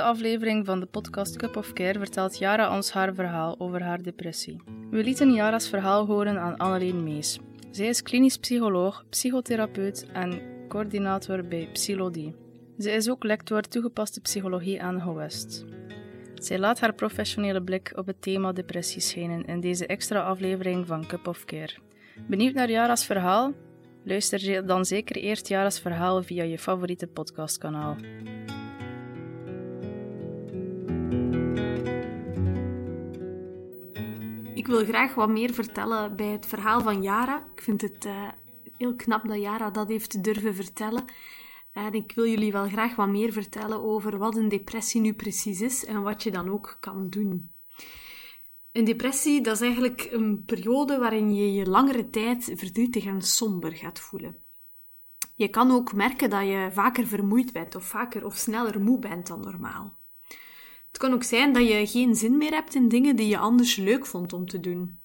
aflevering van de podcast Cup of Care vertelt Yara ons haar verhaal over haar depressie. We lieten Yara's verhaal horen aan Anneleen Mees. Zij is klinisch psycholoog, psychotherapeut en coördinator bij Psylodie. Ze is ook lector toegepaste psychologie aan HOWEST. Zij laat haar professionele blik op het thema depressie schijnen in deze extra aflevering van Cup of Care. Benieuwd naar Yara's verhaal? Luister dan zeker eerst Yara's verhaal via je favoriete podcastkanaal. Ik wil graag wat meer vertellen bij het verhaal van Yara. Ik vind het uh, heel knap dat Yara dat heeft durven vertellen. En ik wil jullie wel graag wat meer vertellen over wat een depressie nu precies is en wat je dan ook kan doen. Een depressie, dat is eigenlijk een periode waarin je je langere tijd verdrietig en somber gaat voelen. Je kan ook merken dat je vaker vermoeid bent of vaker of sneller moe bent dan normaal. Het kan ook zijn dat je geen zin meer hebt in dingen die je anders leuk vond om te doen.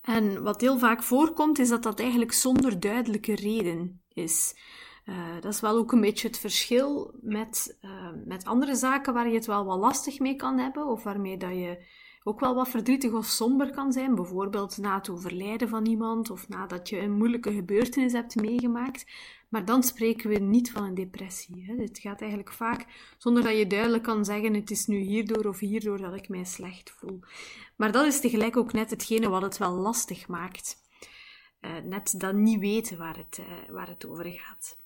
En wat heel vaak voorkomt, is dat dat eigenlijk zonder duidelijke reden is. Uh, dat is wel ook een beetje het verschil met, uh, met andere zaken waar je het wel wat lastig mee kan hebben, of waarmee dat je ook wel wat verdrietig of somber kan zijn, bijvoorbeeld na het overlijden van iemand of nadat je een moeilijke gebeurtenis hebt meegemaakt. Maar dan spreken we niet van een depressie. Hè. Het gaat eigenlijk vaak zonder dat je duidelijk kan zeggen: het is nu hierdoor of hierdoor dat ik mij slecht voel. Maar dat is tegelijk ook net hetgene wat het wel lastig maakt. Uh, net dat niet weten waar het, uh, waar het over gaat.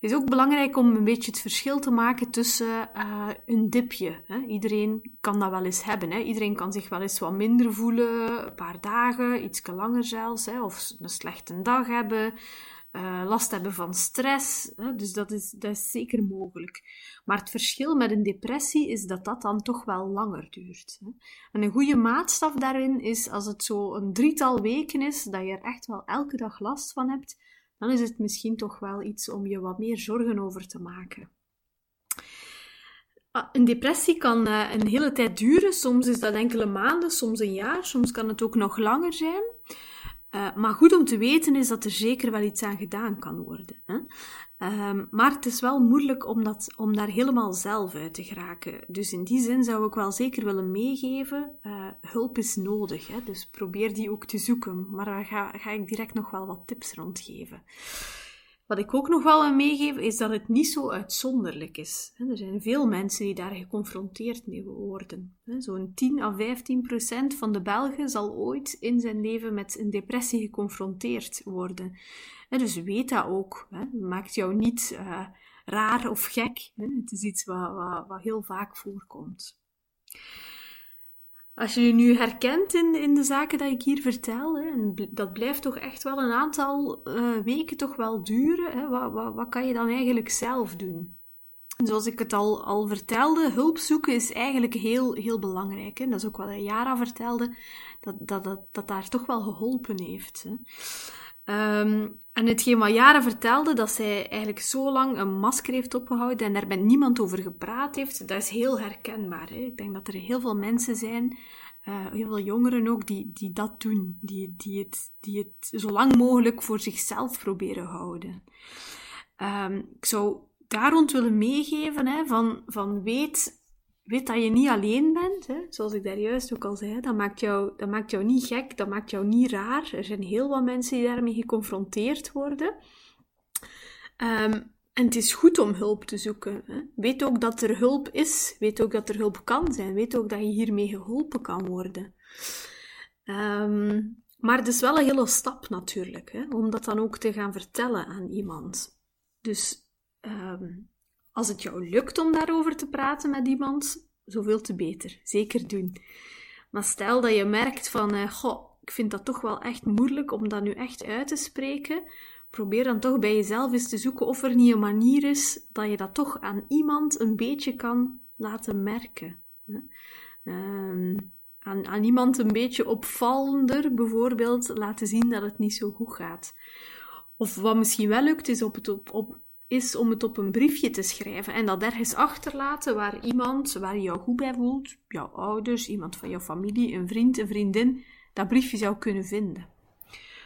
Het is ook belangrijk om een beetje het verschil te maken tussen uh, een dipje. Hè. Iedereen kan dat wel eens hebben. Hè. Iedereen kan zich wel eens wat minder voelen, een paar dagen, iets langer zelfs, hè. of een slechte dag hebben, uh, last hebben van stress. Hè. Dus dat is, dat is zeker mogelijk. Maar het verschil met een depressie is dat dat dan toch wel langer duurt. Hè. En een goede maatstaf daarin is als het zo een drietal weken is, dat je er echt wel elke dag last van hebt dan is het misschien toch wel iets om je wat meer zorgen over te maken. Ah, een depressie kan uh, een hele tijd duren. Soms is dat enkele maanden, soms een jaar, soms kan het ook nog langer zijn. Uh, maar goed om te weten is dat er zeker wel iets aan gedaan kan worden. Hè? Um, maar het is wel moeilijk om, dat, om daar helemaal zelf uit te geraken. Dus in die zin zou ik wel zeker willen meegeven, uh, hulp is nodig. Hè? Dus probeer die ook te zoeken. Maar daar ga, ga ik direct nog wel wat tips rondgeven. Wat ik ook nog wel wil meegeven, is dat het niet zo uitzonderlijk is. Er zijn veel mensen die daar geconfronteerd mee worden. Zo'n 10 à 15 procent van de Belgen zal ooit in zijn leven met een depressie geconfronteerd worden. Dus weet dat ook. Maakt jou niet uh, raar of gek. Het is iets wat heel vaak voorkomt. Als je je nu herkent in, in de zaken die ik hier vertel, hè, en dat blijft toch echt wel een aantal uh, weken toch wel duren, hè, wat, wat, wat kan je dan eigenlijk zelf doen? Zoals ik het al, al vertelde, hulp zoeken is eigenlijk heel, heel belangrijk. Hè. Dat is ook wat Jara vertelde, dat, dat, dat, dat daar toch wel geholpen heeft. Hè. Um, en hetgeen wat vertelde, dat zij eigenlijk zo lang een masker heeft opgehouden en daar met niemand over gepraat heeft, dat is heel herkenbaar. Hè? Ik denk dat er heel veel mensen zijn, uh, heel veel jongeren ook, die, die dat doen. Die, die, het, die het zo lang mogelijk voor zichzelf proberen houden. Um, ik zou daar rond willen meegeven, hè, van, van weet weet dat je niet alleen bent, hè? zoals ik daar juist ook al zei, dat maakt, jou, dat maakt jou niet gek, dat maakt jou niet raar. Er zijn heel wat mensen die daarmee geconfronteerd worden. Um, en het is goed om hulp te zoeken. Hè? Weet ook dat er hulp is, weet ook dat er hulp kan zijn, weet ook dat je hiermee geholpen kan worden. Um, maar het is wel een hele stap natuurlijk, hè? om dat dan ook te gaan vertellen aan iemand. Dus um, als het jou lukt om daarover te praten met iemand, zoveel te beter. Zeker doen. Maar stel dat je merkt van, uh, goh, ik vind dat toch wel echt moeilijk om dat nu echt uit te spreken. Probeer dan toch bij jezelf eens te zoeken of er niet een manier is dat je dat toch aan iemand een beetje kan laten merken. Um, aan, aan iemand een beetje opvallender bijvoorbeeld laten zien dat het niet zo goed gaat. Of wat misschien wel lukt, is op het op, op is om het op een briefje te schrijven en dat ergens achterlaten waar iemand, waar je jou goed bij voelt, jouw ouders, iemand van jouw familie, een vriend, een vriendin, dat briefje zou kunnen vinden.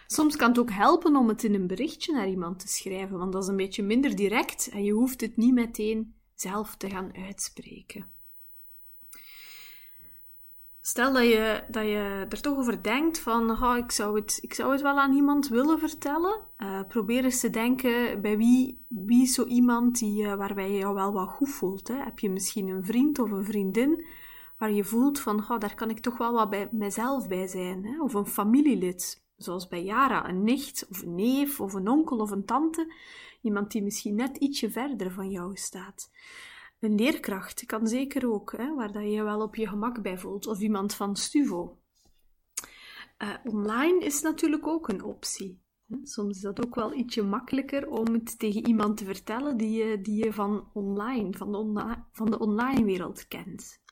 Soms kan het ook helpen om het in een berichtje naar iemand te schrijven, want dat is een beetje minder direct en je hoeft het niet meteen zelf te gaan uitspreken. Stel dat je, dat je er toch over denkt van, oh, ik, zou het, ik zou het wel aan iemand willen vertellen. Uh, probeer eens te denken bij wie, wie is zo iemand die, uh, waarbij je jou wel wat goed voelt. Hè? Heb je misschien een vriend of een vriendin waar je voelt van, oh, daar kan ik toch wel wat bij mezelf bij zijn. Hè? Of een familielid, zoals bij Yara, een nicht of een neef of een onkel of een tante. Iemand die misschien net ietsje verder van jou staat. Een leerkracht kan zeker ook, hè, waar dat je wel op je gemak bij voelt. Of iemand van Stuvo. Uh, online is natuurlijk ook een optie. Soms is dat ook wel ietsje makkelijker om het tegen iemand te vertellen die je, die je van online, van de, van de online wereld kent.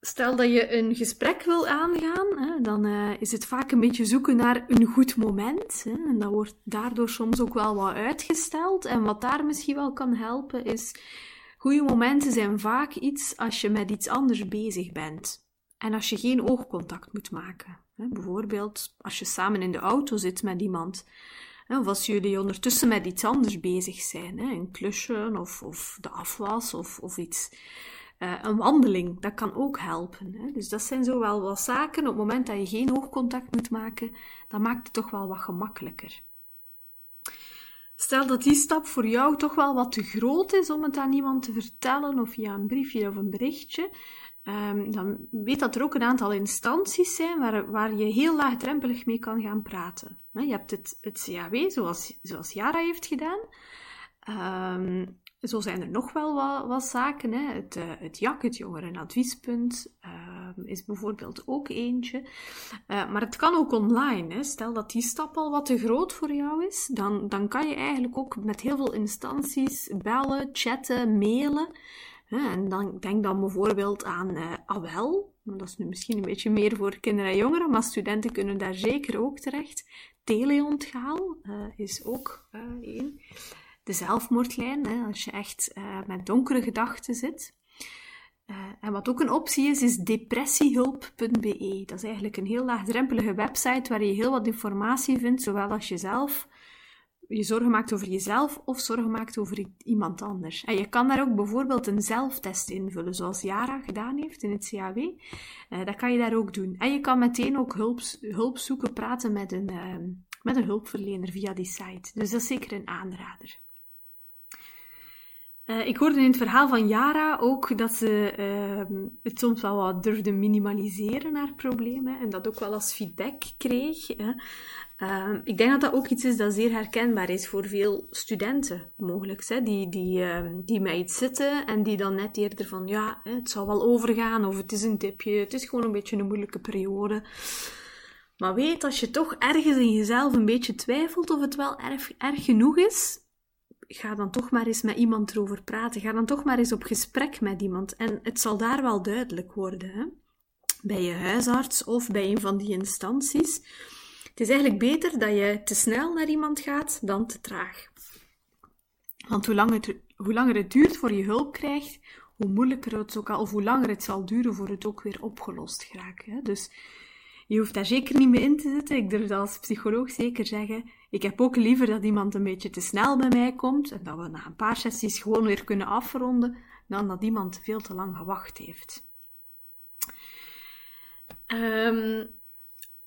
Stel dat je een gesprek wil aangaan, hè, dan uh, is het vaak een beetje zoeken naar een goed moment. Hè, en dat wordt daardoor soms ook wel wat uitgesteld. En wat daar misschien wel kan helpen is, goede momenten zijn vaak iets als je met iets anders bezig bent. En als je geen oogcontact moet maken. Hè, bijvoorbeeld als je samen in de auto zit met iemand. Of als jullie ondertussen met iets anders bezig zijn, een klusje of, of de afwas of, of iets. Uh, een wandeling, dat kan ook helpen. Hè? Dus dat zijn zo wel wat zaken. Op het moment dat je geen oogcontact moet maken, dan maakt het toch wel wat gemakkelijker. Stel dat die stap voor jou toch wel wat te groot is om het aan iemand te vertellen, of via een briefje of een berichtje, um, dan weet dat er ook een aantal instanties zijn waar, waar je heel laagdrempelig mee kan gaan praten. Je hebt het, het CAW, zoals, zoals Jara heeft gedaan. Um, zo zijn er nog wel wat, wat zaken. Hè. Het, uh, het JAK, het Jongerenadviespunt, uh, is bijvoorbeeld ook eentje. Uh, maar het kan ook online. Hè. Stel dat die stap al wat te groot voor jou is, dan, dan kan je eigenlijk ook met heel veel instanties bellen, chatten, mailen. En dan denk dan bijvoorbeeld aan uh, AWEL. Dat is nu misschien een beetje meer voor kinderen en jongeren, maar studenten kunnen daar zeker ook terecht. Teleontgaal is ook één de zelfmoordlijn, hè, als je echt uh, met donkere gedachten zit. Uh, en wat ook een optie is, is depressiehulp.be. Dat is eigenlijk een heel laagdrempelige website waar je heel wat informatie vindt, zowel als je zelf je zorgen maakt over jezelf of zorgen maakt over iemand anders. En je kan daar ook bijvoorbeeld een zelftest invullen, zoals Yara gedaan heeft in het CAW. Eh, dat kan je daar ook doen. En je kan meteen ook hulp, hulp zoeken, praten met een, met een hulpverlener via die site. Dus dat is zeker een aanrader. Uh, ik hoorde in het verhaal van Yara ook dat ze uh, het soms wel wat durfde minimaliseren, haar problemen, en dat ook wel als feedback kreeg. Hè. Uh, ik denk dat dat ook iets is dat zeer herkenbaar is voor veel studenten, mogelijk, hè, die, die, ehm, die met iets zitten en die dan net eerder van, ja, het zal wel overgaan, of het is een tipje, het is gewoon een beetje een moeilijke periode. Maar weet, als je toch ergens in jezelf een beetje twijfelt of het wel erg, erg genoeg is, ga dan toch maar eens met iemand erover praten. Ga dan toch maar eens op gesprek met iemand. En het zal daar wel duidelijk worden. Hè? Bij je huisarts of bij een van die instanties. Het is eigenlijk beter dat je te snel naar iemand gaat dan te traag. Want hoe langer het, hoe langer het duurt voor je hulp krijgt, hoe moeilijker het ook al, of hoe langer het zal duren voor het ook weer opgelost geraakt. Dus je hoeft daar zeker niet mee in te zitten. Ik durf als psycholoog zeker zeggen. Ik heb ook liever dat iemand een beetje te snel bij mij komt en dat we na een paar sessies gewoon weer kunnen afronden, dan dat iemand veel te lang gewacht heeft. Um,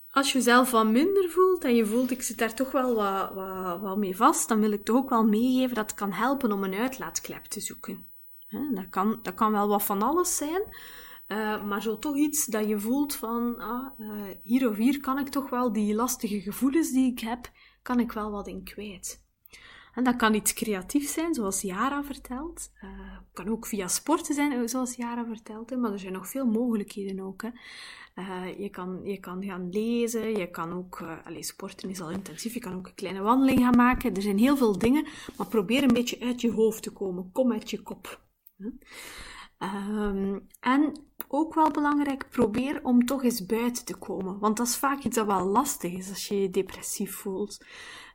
als je jezelf wat minder voelt en je voelt ik zit daar toch wel wat, wat, wat mee vast, dan wil ik toch ook wel meegeven dat het kan helpen om een uitlaatklep te zoeken. Dat kan, dat kan wel wat van alles zijn. Uh, maar zo toch iets dat je voelt van, ah, uh, hier of hier kan ik toch wel die lastige gevoelens die ik heb, kan ik wel wat in kwijt. En dat kan iets creatiefs zijn, zoals Jara vertelt. Uh, kan ook via sporten zijn, zoals Jara vertelt. Maar er zijn nog veel mogelijkheden ook. Hè. Je, kan, je kan gaan lezen, je kan ook... Uh, allez, sporten is al intensief, je kan ook een kleine wandeling gaan maken. Er zijn heel veel dingen, maar probeer een beetje uit je hoofd te komen. Kom uit je kop. Um, en ook wel belangrijk, probeer om toch eens buiten te komen. Want dat is vaak iets dat wel lastig is als je je depressief voelt.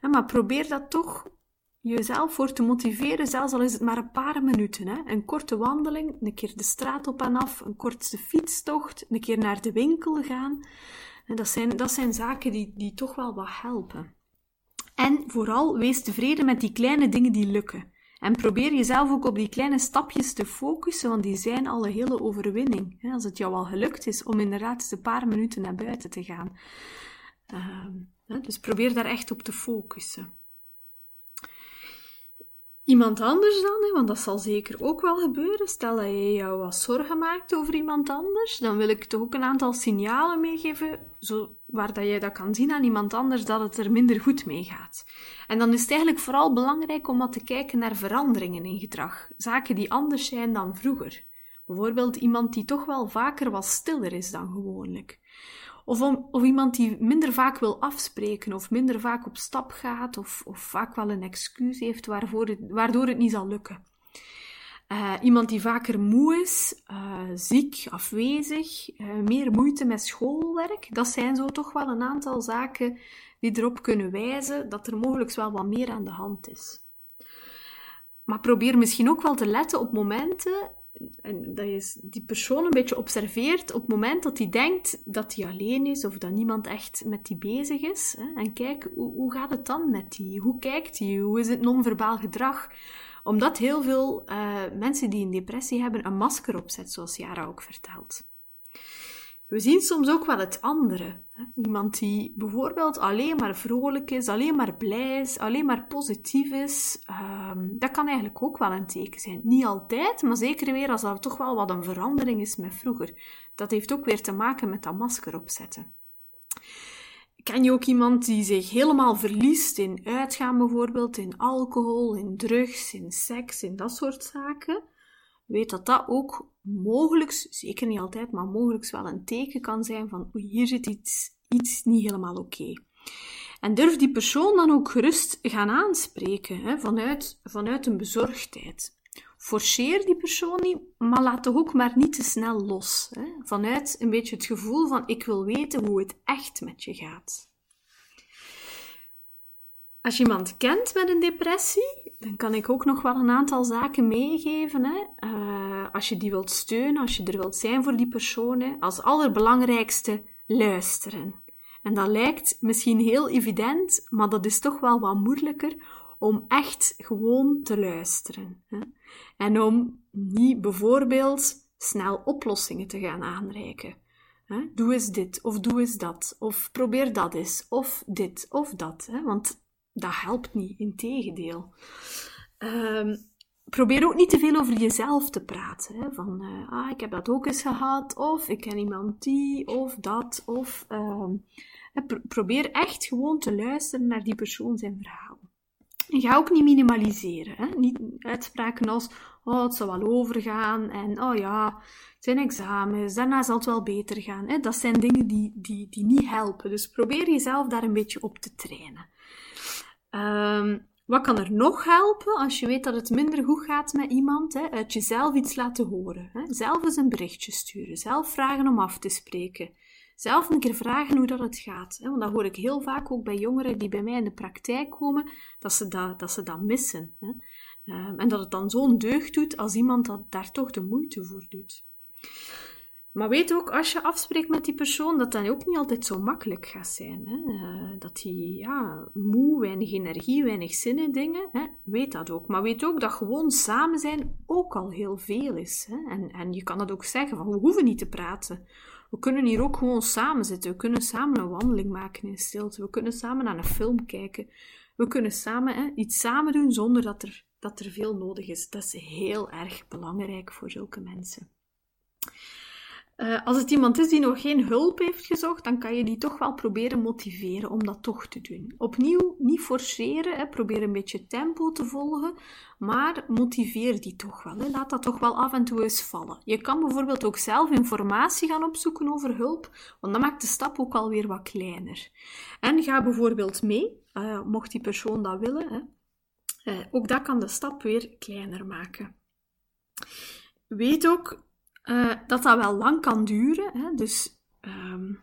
Maar probeer dat toch jezelf voor te motiveren, zelfs al is het maar een paar minuten. Hè? Een korte wandeling, een keer de straat op en af, een korte fietstocht, een keer naar de winkel gaan. Dat, zijn, dat zijn zaken die, die toch wel wat helpen. En vooral, wees tevreden met die kleine dingen die lukken. En probeer jezelf ook op die kleine stapjes te focussen, want die zijn al een hele overwinning. Als het jou al gelukt is om inderdaad een paar minuten naar buiten te gaan. Ehm, dus probeer daar echt op te focussen. Iemand anders dan, want dat zal zeker ook wel gebeuren. Stel dat je jou wat zorgen maakt over iemand anders, dan wil ik toch ook een aantal signalen meegeven, zo, waar dat jij dat kan zien aan iemand anders, dat het er minder goed mee gaat. En dan is het eigenlijk vooral belangrijk om wat te kijken naar veranderingen in gedrag, zaken die anders zijn dan vroeger. Bijvoorbeeld iemand die toch wel vaker wat stiller is dan gewoonlijk. Of, of iemand die minder vaak wil afspreken, of minder vaak op stap gaat, of, of vaak wel een excuus heeft waarvoor waardoor het niet zal lukken. Uh, iemand die vaker moe is, uh, ziek, afwezig, uh, meer moeite met schoolwerk. Dat zijn zo toch wel een aantal zaken die erop kunnen wijzen dat er mogelijk wel wat meer aan de hand is. Maar probeer misschien ook wel te letten op momenten en dat je die persoon een beetje observeert op het moment dat hij denkt dat hij alleen is of dat niemand echt met die bezig is. Hè? En kijk, hoe, hoe gaat het dan met die? Hoe kijkt hij? Hoe is het non-verbaal gedrag? Omdat heel veel uh, mensen die een depressie hebben een masker opzet, zoals Jara ook vertelt. We zien soms ook wel het andere. Iemand die bijvoorbeeld alleen maar vrolijk is, alleen maar blij is, alleen maar positief is. Um, dat kan eigenlijk ook wel een teken zijn. Niet altijd, maar zeker weer als er toch wel wat een verandering is met vroeger. Dat heeft ook weer te maken met dat masker opzetten. Ken je ook iemand die zich helemaal verliest in uitgaan bijvoorbeeld, in alcohol, in drugs, in seks, in dat soort zaken? Weet dat dat ook mogelijk, zeker niet altijd, maar mogelijk wel een teken kan zijn van hier zit iets, iets niet helemaal oké. En durf die persoon dan ook gerust gaan aanspreken, hè, vanuit, vanuit een bezorgdheid. Forceer die persoon niet, maar laat de ook maar niet te snel los. Hè, vanuit een beetje het gevoel van ik wil weten hoe het echt met je gaat. Als je iemand kent met een depressie, dan kan ik ook nog wel een aantal zaken meegeven. Hè. Uh, als je die wilt steunen, als je er wilt zijn voor die persoon, als allerbelangrijkste luisteren. En dat lijkt misschien heel evident, maar dat is toch wel wat moeilijker om echt gewoon te luisteren. Hè. En om niet bijvoorbeeld snel oplossingen te gaan aanreiken. Doe eens dit, of doe eens dat, of probeer dat eens, of dit, of dat. Want dat helpt niet, integendeel. Um, probeer ook niet te veel over jezelf te praten. Hè? Van, uh, ah, ik heb dat ook eens gehad, of ik ken iemand die, of dat, of... Um, probeer echt gewoon te luisteren naar die persoon zijn verhaal. En ga ook niet minimaliseren. Hè? Niet uitspraken als, oh, het zal wel overgaan, en oh ja, het zijn examens, daarna zal het wel beter gaan. Hè? Dat zijn dingen die, die, die niet helpen. Dus probeer jezelf daar een beetje op te trainen. Um, wat kan er nog helpen als je weet dat het minder goed gaat met iemand? Hè? Uit jezelf iets laten horen. Hè? Zelf eens een berichtje sturen. Zelf vragen om af te spreken. Zelf een keer vragen hoe dat het gaat. Hè? Want dat hoor ik heel vaak ook bij jongeren die bij mij in de praktijk komen, dat ze dat, dat, ze dat missen. Hè? Um, en dat het dan zo'n deugd doet als iemand dat daar toch de moeite voor doet. Maar weet ook, als je afspreekt met die persoon, dat dat ook niet altijd zo makkelijk gaat zijn. Hè? Uh, dat die ja, moe, weinig energie, weinig zin in dingen. Hè? Weet dat ook. Maar weet ook dat gewoon samen zijn ook al heel veel is. Hè? En, en je kan dat ook zeggen, van, we hoeven niet te praten. We kunnen hier ook gewoon samen zitten. We kunnen samen een wandeling maken in stilte. We kunnen samen naar een film kijken. We kunnen samen hè, iets samen doen zonder dat er, dat er veel nodig is. Dat is heel erg belangrijk voor zulke mensen. Uh, als het iemand is die nog geen hulp heeft gezocht, dan kan je die toch wel proberen motiveren om dat toch te doen. Opnieuw, niet forceren, hè, probeer een beetje tempo te volgen, maar motiveer die toch wel. Hè. Laat dat toch wel af en toe eens vallen. Je kan bijvoorbeeld ook zelf informatie gaan opzoeken over hulp, want dan maakt de stap ook alweer wat kleiner. En ga bijvoorbeeld mee, uh, mocht die persoon dat willen. Hè. Uh, ook dat kan de stap weer kleiner maken. Weet ook uh, dat dat wel lang kan duren. Hè? Dus um,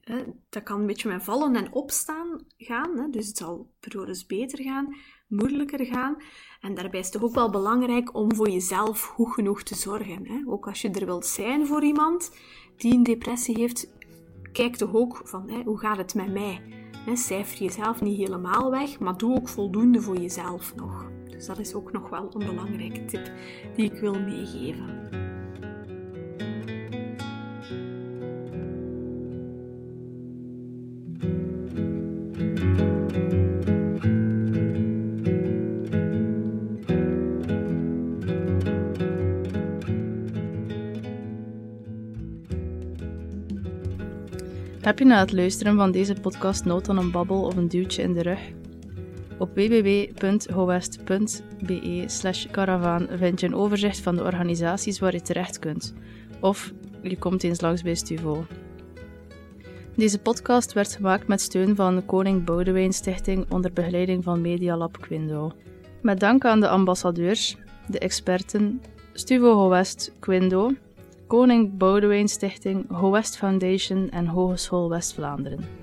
hè, dat kan een beetje met vallen en opstaan gaan. Hè? Dus het zal periodes beter gaan, moeilijker gaan. En daarbij is het ook wel belangrijk om voor jezelf goed genoeg te zorgen. Hè? Ook als je er wilt zijn voor iemand die een depressie heeft, kijk toch ook van hè, hoe gaat het met mij? Hè, cijfer jezelf niet helemaal weg, maar doe ook voldoende voor jezelf nog. Dus dat is ook nog wel een belangrijke tip die ik wil meegeven. Heb je na het luisteren van deze podcast nood aan een babbel of een duwtje in de rug? Op www.howest.be slash caravan vind je een overzicht van de organisaties waar je terecht kunt. Of je komt eens langs bij Stuvo. Deze podcast werd gemaakt met steun van de Koning Boudewijn Stichting onder begeleiding van Media Lab Quindo. Met dank aan de ambassadeurs, de experten, Stuvo Howest Quindo, Koning Boudewijn Stichting, Ho West Foundation en Hogeschool West-Vlaanderen.